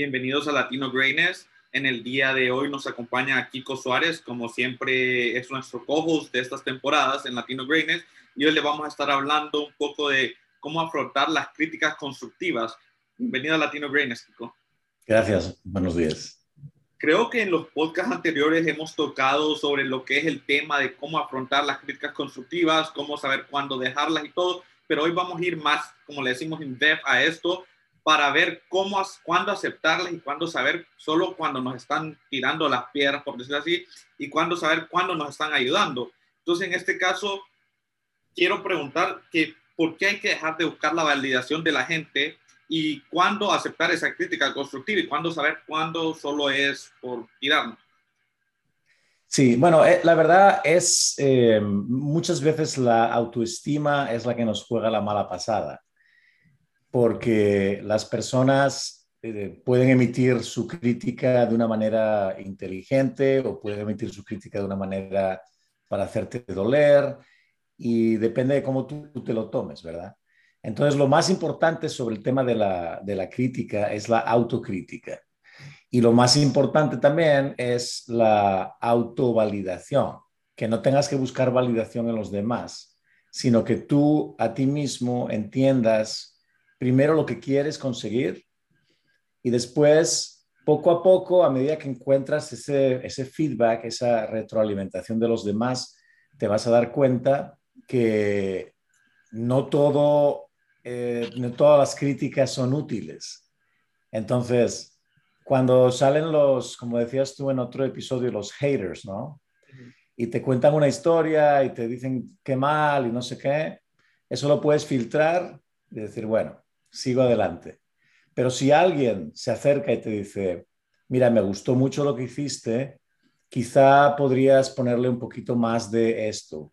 Bienvenidos a Latino Greatness. En el día de hoy nos acompaña Kiko Suárez, como siempre es nuestro co-host de estas temporadas en Latino Greatness. Y hoy le vamos a estar hablando un poco de cómo afrontar las críticas constructivas. Bienvenido a Latino Greatness, Kiko. Gracias, buenos días. Creo que en los podcasts anteriores hemos tocado sobre lo que es el tema de cómo afrontar las críticas constructivas, cómo saber cuándo dejarlas y todo, pero hoy vamos a ir más, como le decimos, en depth a esto para ver cómo, cuándo aceptarlas y cuándo saber solo cuando nos están tirando las piedras, por decirlo así, y cuándo saber cuándo nos están ayudando. Entonces, en este caso, quiero preguntar que por qué hay que dejar de buscar la validación de la gente y cuándo aceptar esa crítica constructiva y cuándo saber cuándo solo es por tirarnos. Sí, bueno, eh, la verdad es, eh, muchas veces la autoestima es la que nos juega la mala pasada porque las personas eh, pueden emitir su crítica de una manera inteligente o pueden emitir su crítica de una manera para hacerte doler y depende de cómo tú, te lo tomes, ¿verdad? Entonces, lo más importante sobre el tema de la, de la crítica es la autocrítica. Y lo más importante también es la autovalidación, que no tengas que buscar validación en los demás, sino que tú a ti mismo entiendas primero lo que quieres conseguir y después, poco a poco, a medida que encuentras ese, ese feedback, esa retroalimentación de los demás, te vas a dar cuenta que no todo, eh, no todas las críticas son útiles. Entonces, cuando salen los, como decías tú en otro episodio, los haters, ¿no? Y te cuentan una historia y te dicen qué mal y no sé qué, eso lo puedes filtrar y decir, bueno, sigo adelante. Pero si alguien se acerca y te dice, mira, me gustó mucho lo que hiciste, quizá podrías ponerle un poquito más de esto,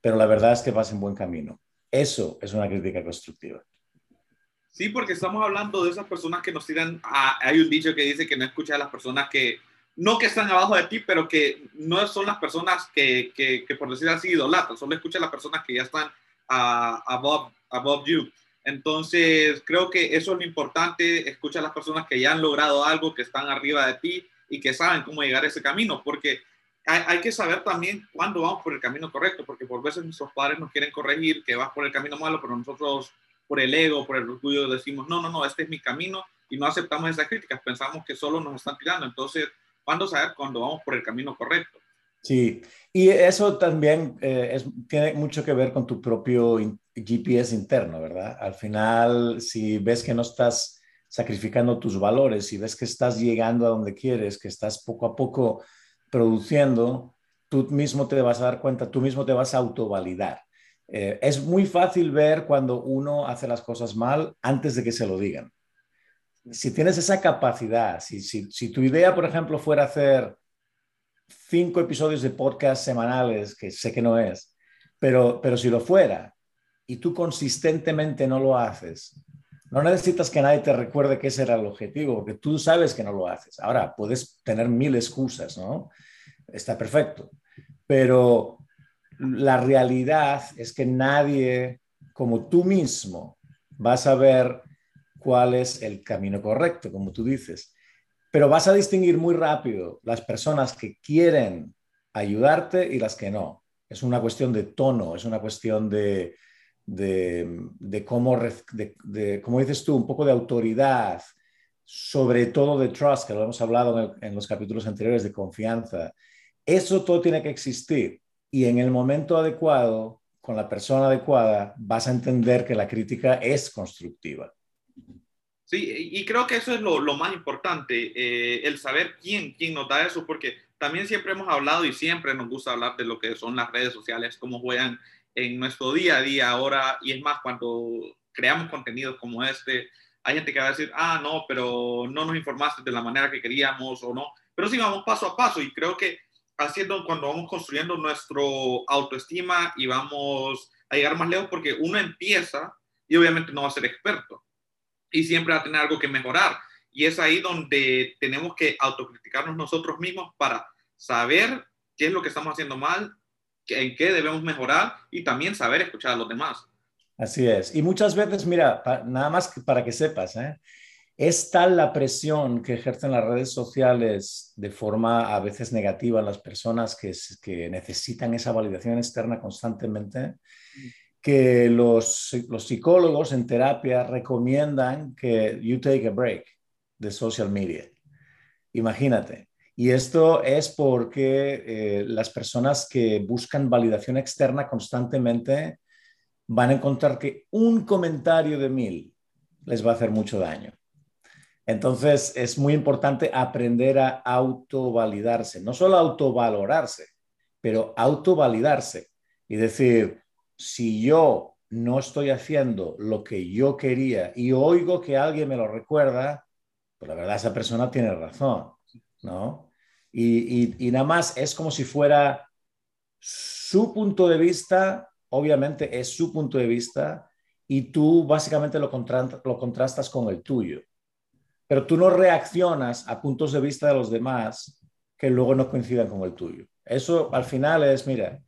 pero la verdad es que vas en buen camino. Eso es una crítica constructiva. Sí, porque estamos hablando de esas personas que nos tiran, hay un dicho que dice que no escucha a las personas que, no que están abajo de ti, pero que no son las personas que, que, por decir así, idolatran, solo escucha a las personas que ya están uh, above, above you. Entonces, creo que eso es lo importante, escucha a las personas que ya han logrado algo, que están arriba de ti y que saben cómo llegar a ese camino, porque hay, que saber también cuándo vamos por el camino correcto, porque por veces nuestros padres nos quieren corregir que vas por el camino malo, pero nosotros por el ego, por el orgullo decimos, no, no, no, este es mi camino y no aceptamos esas críticas, pensamos que solo nos están tirando. Entonces, ¿cuándo saber cuándo vamos por el camino correcto? Sí, y eso también eh, tiene mucho que ver con tu propio GPS interno, ¿verdad? Al final, si ves que no estás sacrificando tus valores, si ves que estás llegando a donde quieres, que estás poco a poco produciendo, tú mismo te vas a dar cuenta, tú mismo te vas a autovalidar. Eh, es muy fácil ver cuando uno hace las cosas mal antes de que se lo digan. Si tienes esa capacidad, si, si, si tu idea, por ejemplo, fuera hacer cinco episodios de podcast semanales, que sé que no es, pero, pero si lo fuera y tú consistentemente no lo haces, no necesitas que nadie te recuerde que ese era el objetivo, porque tú sabes que no lo haces. Ahora, puedes tener mil excusas, ¿no? Está perfecto. Pero la realidad es que nadie, como tú mismo, va a saber cuál es el camino correcto, como tú dices. Pero vas a distinguir muy rápido las personas que quieren ayudarte y las que no. Es una cuestión de tono, es una cuestión de, de, cómo, de, como dices tú, un poco de autoridad, sobre todo de trust, que lo hemos hablado en, en los capítulos anteriores, de confianza. Eso todo tiene que existir y en el momento adecuado, con la persona adecuada, vas a entender que la crítica es constructiva. Sí, y creo que eso es lo, más importante, eh, el saber quién, quién nos da eso, porque también siempre hemos hablado y siempre nos gusta hablar de lo que son las redes sociales, cómo juegan en nuestro día a día ahora, y es más, cuando creamos contenidos como este, hay gente que va a decir, ah, no, pero no nos informaste de la manera que queríamos o no, pero sí vamos paso a paso y creo que haciendo cuando vamos construyendo nuestro autoestima y vamos a llegar más lejos porque uno empieza y obviamente no va a ser experto y siempre va a tener algo que mejorar. Y es ahí donde tenemos que autocriticarnos nosotros mismos para saber qué es lo que estamos haciendo mal, en qué debemos mejorar y también saber escuchar a los demás. Así es. Y muchas veces, mira, nada más para que sepas, ¿eh? Es tal la presión que ejercen las redes sociales de forma a veces negativa en las personas que, que necesitan esa validación externa constantemente, que los, los psicólogos en terapia recomiendan que you take a break de social media. Imagínate. Y esto es porque eh, las personas que buscan validación externa constantemente van a encontrar que un comentario de mil les va a hacer mucho daño. Entonces, es muy importante aprender a autovalidarse, no solo autovalorarse, pero autovalidarse y decir, si yo no estoy haciendo lo que yo quería y oigo que alguien me lo recuerda, pues la verdad esa persona tiene razón, ¿no? Y, y nada más es como si fuera su punto de vista, obviamente es su punto de vista, y tú básicamente lo, lo contrastas con el tuyo pero tú no reaccionas a puntos de vista de los demás que luego no coincidan con el tuyo. Eso al final es, mira,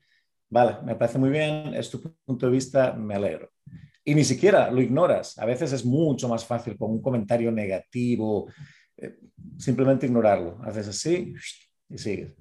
vale, me parece muy bien, es tu punto de vista, me alegro. Y ni siquiera lo ignoras. A veces es mucho más fácil con un comentario negativo, eh, simplemente ignorarlo. Haces así y sigues.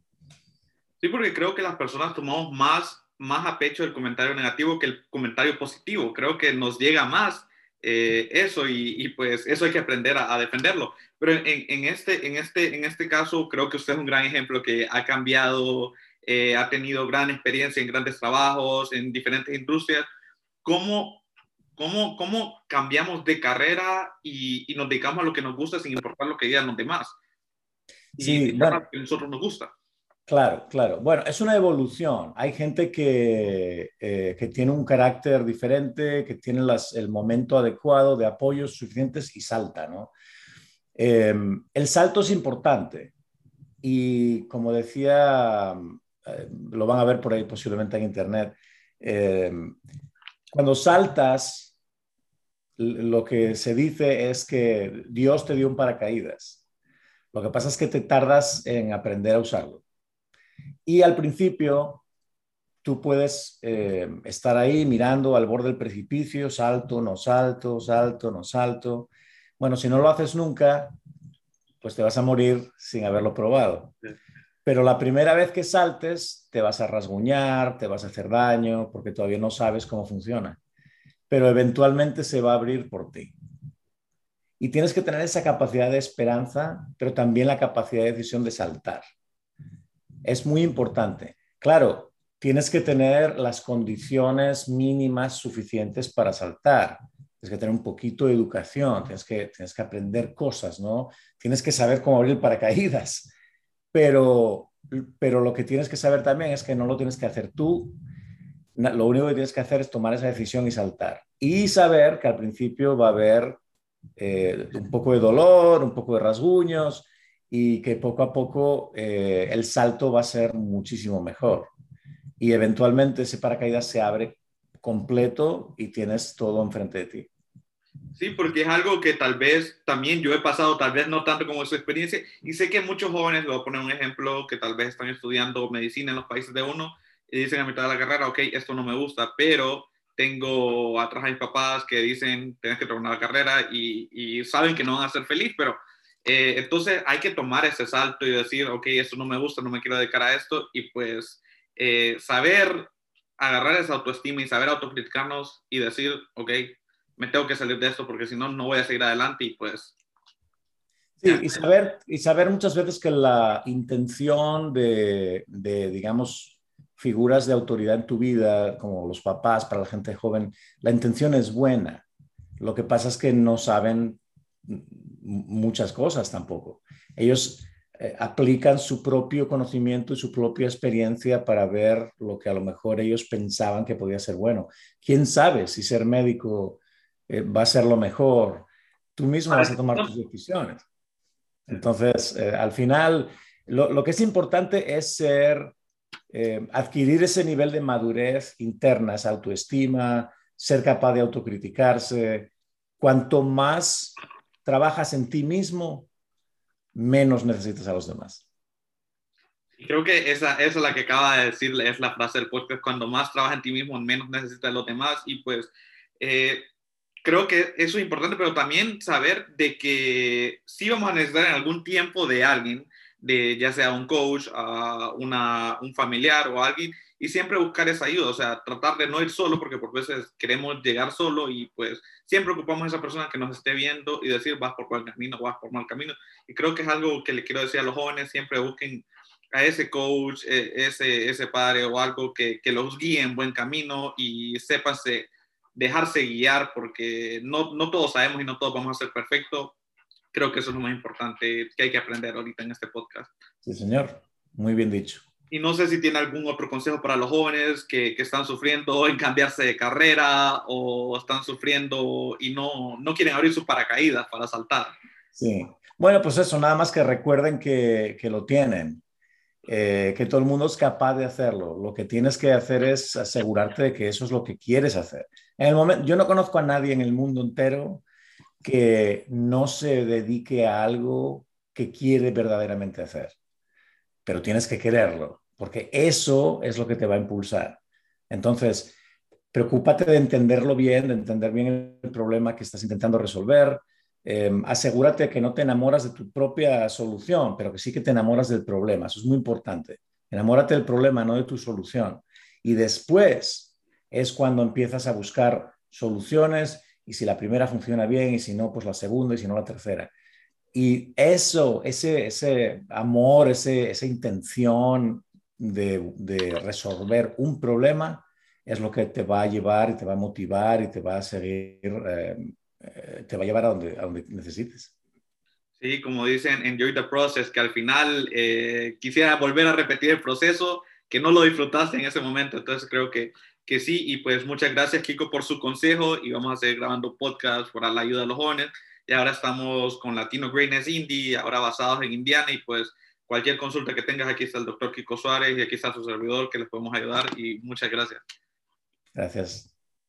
Sí, porque creo que las personas tomamos más, más a pecho el comentario negativo que el comentario positivo. Creo que nos llega más eh, eso y, pues eso hay que aprender a, defenderlo. Pero en, este, en, este, en este caso creo que usted es un gran ejemplo que ha cambiado, eh, ha tenido gran experiencia en grandes trabajos, en diferentes industrias. ¿Cómo, cómo, cómo cambiamos de carrera y, nos dedicamos a lo que nos gusta sin importar lo que digan los demás? Y sí, bueno, que a nosotros nos gusta. Claro, claro. Bueno, es una evolución. Hay gente que, eh, que tiene un carácter diferente, que tiene las, el momento adecuado de apoyos suficientes y salta, ¿no? Em, el salto es importante y como decía, eh, lo van a ver por ahí posiblemente en internet, em, cuando saltas, lo que se dice es que Dios te dio un paracaídas. Lo que pasa es que te tardas en aprender a usarlo. Y al principio tú puedes eh, estar ahí mirando al borde del precipicio, salto, no salto, salto, no salto. Bueno, si no lo haces nunca, pues te vas a morir sin haberlo probado. Pero la primera vez que saltes, te vas a rasguñar, te vas a hacer daño, porque todavía no sabes cómo funciona. Pero eventualmente se va a abrir por ti. Y tienes que tener esa capacidad de esperanza, pero también la capacidad de decisión de saltar es muy importante. Claro, tienes que tener las condiciones mínimas suficientes para saltar. Tienes que tener un poquito de educación, tienes que, tienes que aprender cosas, ¿no? Tienes que saber cómo abrir paracaídas, pero, pero lo que tienes que saber también es que no lo tienes que hacer tú. Lo único que tienes que hacer es tomar esa decisión y saltar. Y saber que al principio va a haber eh, un poco de dolor, un poco de rasguños, y que poco a poco eh, el salto va a ser muchísimo mejor. Y eventualmente ese paracaídas se abre completo y tienes todo enfrente de ti. Sí, porque es algo que tal vez también yo he pasado, tal vez no tanto como su experiencia, y sé que muchos jóvenes, voy a poner un ejemplo, que tal vez están estudiando medicina en los países de uno y dicen a mitad de la carrera, ok, esto no me gusta, pero tengo atrás a mis papás que dicen, tienes que terminar la carrera y, y saben que no van a ser feliz, pero eh, entonces hay que tomar ese salto y decir, ok, esto no me gusta, no me quiero dedicar a esto y pues eh, saber agarrar esa autoestima y saber autocriticarnos y decir, ok, me tengo que salir de esto porque si no, no voy a seguir adelante y pues... Sí, y saber, y saber muchas veces que la intención de, de, digamos, figuras de autoridad en tu vida, como los papás, para la gente joven, la intención es buena. Lo que pasa es que no saben muchas cosas tampoco. Ellos eh, aplican su propio conocimiento y su propia experiencia para ver lo que a lo mejor ellos pensaban que podía ser bueno. ¿Quién sabe si ser médico eh, va a ser lo mejor? Tú mismo vas a tomar tus decisiones. Entonces, eh, al final, lo, lo, que es importante es ser, adquirir ese nivel de madurez interna, esa autoestima, ser capaz de autocriticarse. Cuanto más trabajas en ti mismo, menos necesitas a los demás. Creo que esa, esa es la que acaba de decir, es la frase del podcast, cuando más trabajas en ti mismo, menos necesitas a los demás. Y pues, eh, creo que eso es importante, pero también saber de que sí vamos a necesitar en algún tiempo de alguien, de ya sea un coach, a una, un familiar o alguien, y siempre buscar esa ayuda, o sea, tratar de no ir solo, porque por veces queremos llegar solo y pues siempre ocupamos a esa persona que nos esté viendo y decir, vas por buen camino, vas por mal camino. Y creo que es algo que le quiero decir a los jóvenes, siempre busquen a ese coach, e, ese, ese padre o algo que, que los guíe en buen camino y sépanse dejarse guiar, porque no, no todos sabemos y no todos vamos a ser perfectos. Creo que eso es lo más importante que hay que aprender ahorita en este podcast. Sí, señor. Muy bien dicho. Y no sé si tiene algún otro consejo para los jóvenes que, que, están sufriendo en cambiarse de carrera o están sufriendo y no, no quieren abrir sus paracaídas para saltar. Sí. Bueno, pues eso, nada más que recuerden que, que lo tienen, eh, que todo el mundo es capaz de hacerlo. Lo que tienes que hacer es asegurarte de que eso es lo que quieres hacer. En el momento, yo no conozco a nadie en el mundo entero que no se dedique a algo que quiere verdaderamente hacer pero tienes que quererlo, porque eso es lo que te va a impulsar. Entonces, preocúpate de entenderlo bien, de entender bien el problema que estás intentando resolver. Em, asegúrate que no te enamoras de tu propia solución, pero que sí que te enamoras del problema. Eso es muy importante. Enamórate del problema, no de tu solución. Y después es cuando empiezas a buscar soluciones y si la primera funciona bien y si no, pues la segunda y si no la tercera. Y eso, ese, ese amor, ese, esa intención de, de, resolver un problema es lo que te va a llevar y te va a motivar y te va a seguir, eh, te va a llevar a donde, a donde necesites. Sí, como dicen, enjoy the process, que al final eh, quisiera volver a repetir el proceso, que no lo disfrutaste en ese momento. Entonces creo que, que sí. Y pues muchas gracias, Kiko, por su consejo. Y vamos a seguir grabando podcast por la ayuda de los jóvenes y ahora estamos con Latino Greatness Indie, ahora basados en Indiana y pues cualquier consulta que tengas, aquí está el doctor Kiko Suárez y aquí está su servidor que les podemos ayudar y muchas gracias. Gracias.